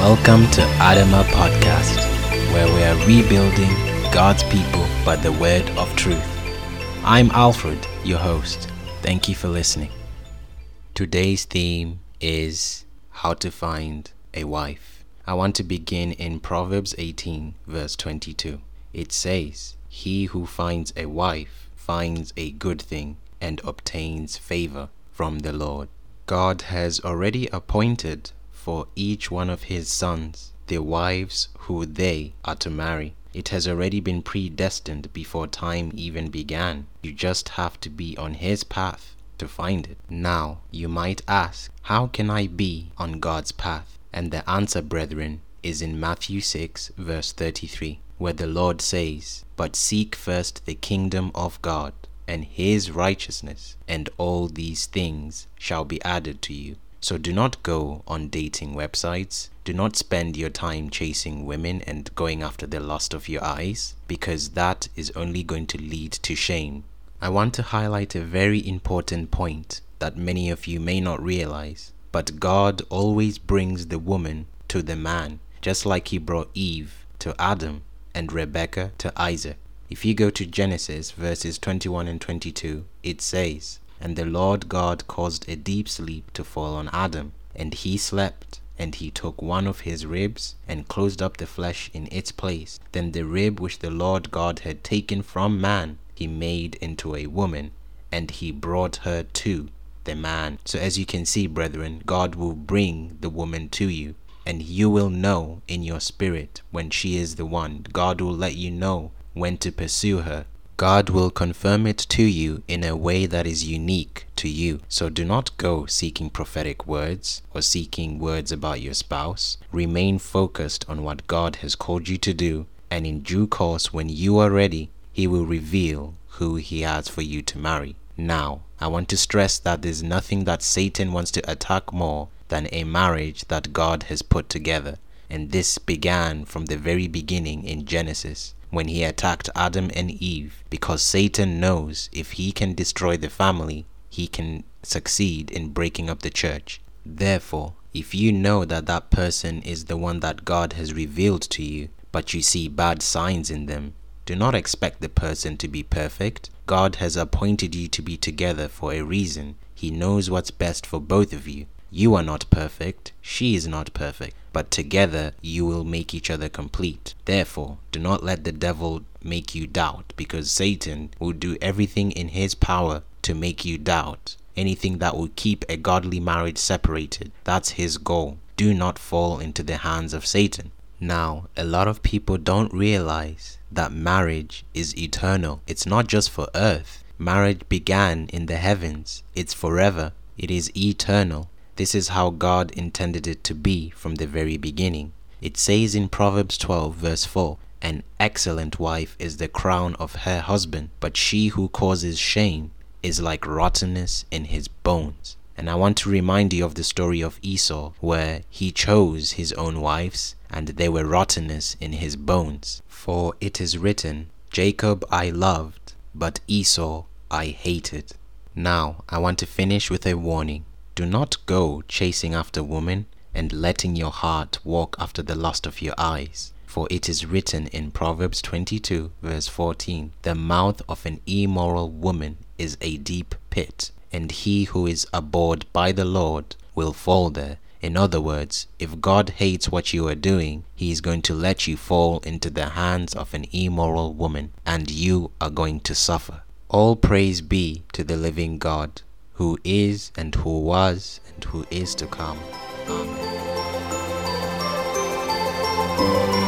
Welcome to Adama Podcast, where we are rebuilding God's people by the word of truth. I'm Alfred, your host. Thank you for listening. Today's theme is how to find a wife. I want to begin in Proverbs 18, verse 22. It says, He who finds a wife finds a good thing and obtains favor from the Lord. God has already appointed for each one of his sons the wives who they are to marry. It has already been predestined before time even began. You just have to be on his path to find it. Now, you might ask, how can I be on God's path? And the answer, brethren, is in Matthew 6, verse 33, where the Lord says, But seek first the kingdom of God and his righteousness, and all these things shall be added to you. So do not go on dating websites. Do not spend your time chasing women and going after the lust of your eyes, because that is only going to lead to shame. I want to highlight a very important point that many of you may not realize. But God always brings the woman to the man, just like He brought Eve to Adam and Rebecca to Isaac. If you go to Genesis verses 21 and 22, it says, And the Lord God caused a deep sleep to fall on Adam, and he slept. And he took one of his ribs and closed up the flesh in its place. Then the rib which the Lord God had taken from man, he made into a woman, and he brought her to the man. So, as you can see, brethren, God will bring the woman to you, and you will know in your spirit when she is the one. God will let you know when to pursue her. God will confirm it to you in a way that is unique to you. So do not go seeking prophetic words or seeking words about your spouse. Remain focused on what God has called you to do, and in due course, when you are ready, He will reveal who He has for you to marry. Now, I want to stress that there's nothing that Satan wants to attack more than a marriage that God has put together. And this began from the very beginning in Genesis when he attacked Adam and Eve because Satan knows if he can destroy the family, he can succeed in breaking up the church. Therefore, if you know that that person is the one that God has revealed to you, but you see bad signs in them, do not expect the person to be perfect. God has appointed you to be together for a reason. He knows what's best for both of you. You are not perfect, she is not perfect, but together you will make each other complete. Therefore, do not let the devil make you doubt, because Satan will do everything in his power to make you doubt. Anything that will keep a godly marriage separated, that's his goal. Do not fall into the hands of Satan. Now, a lot of people don't realize that marriage is eternal. It's not just for earth. Marriage began in the heavens. It's forever. It is eternal. This is how God intended it to be from the very beginning. It says in Proverbs 12, verse 4 An excellent wife is the crown of her husband, but she who causes shame is like rottenness in his bones. And I want to remind you of the story of Esau, where he chose his own wives, and they were rottenness in his bones. For it is written, Jacob I loved, but Esau I hated. Now, I want to finish with a warning. Do not go chasing after women and letting your heart walk after the lust of your eyes. For it is written in Proverbs 22, verse 14 The mouth of an immoral woman is a deep pit, and he who is abhorred by the Lord will fall there. In other words, if God hates what you are doing, He is going to let you fall into the hands of an immoral woman, and you are going to suffer. All praise be to the living God who is and who was and who is to come. Amen.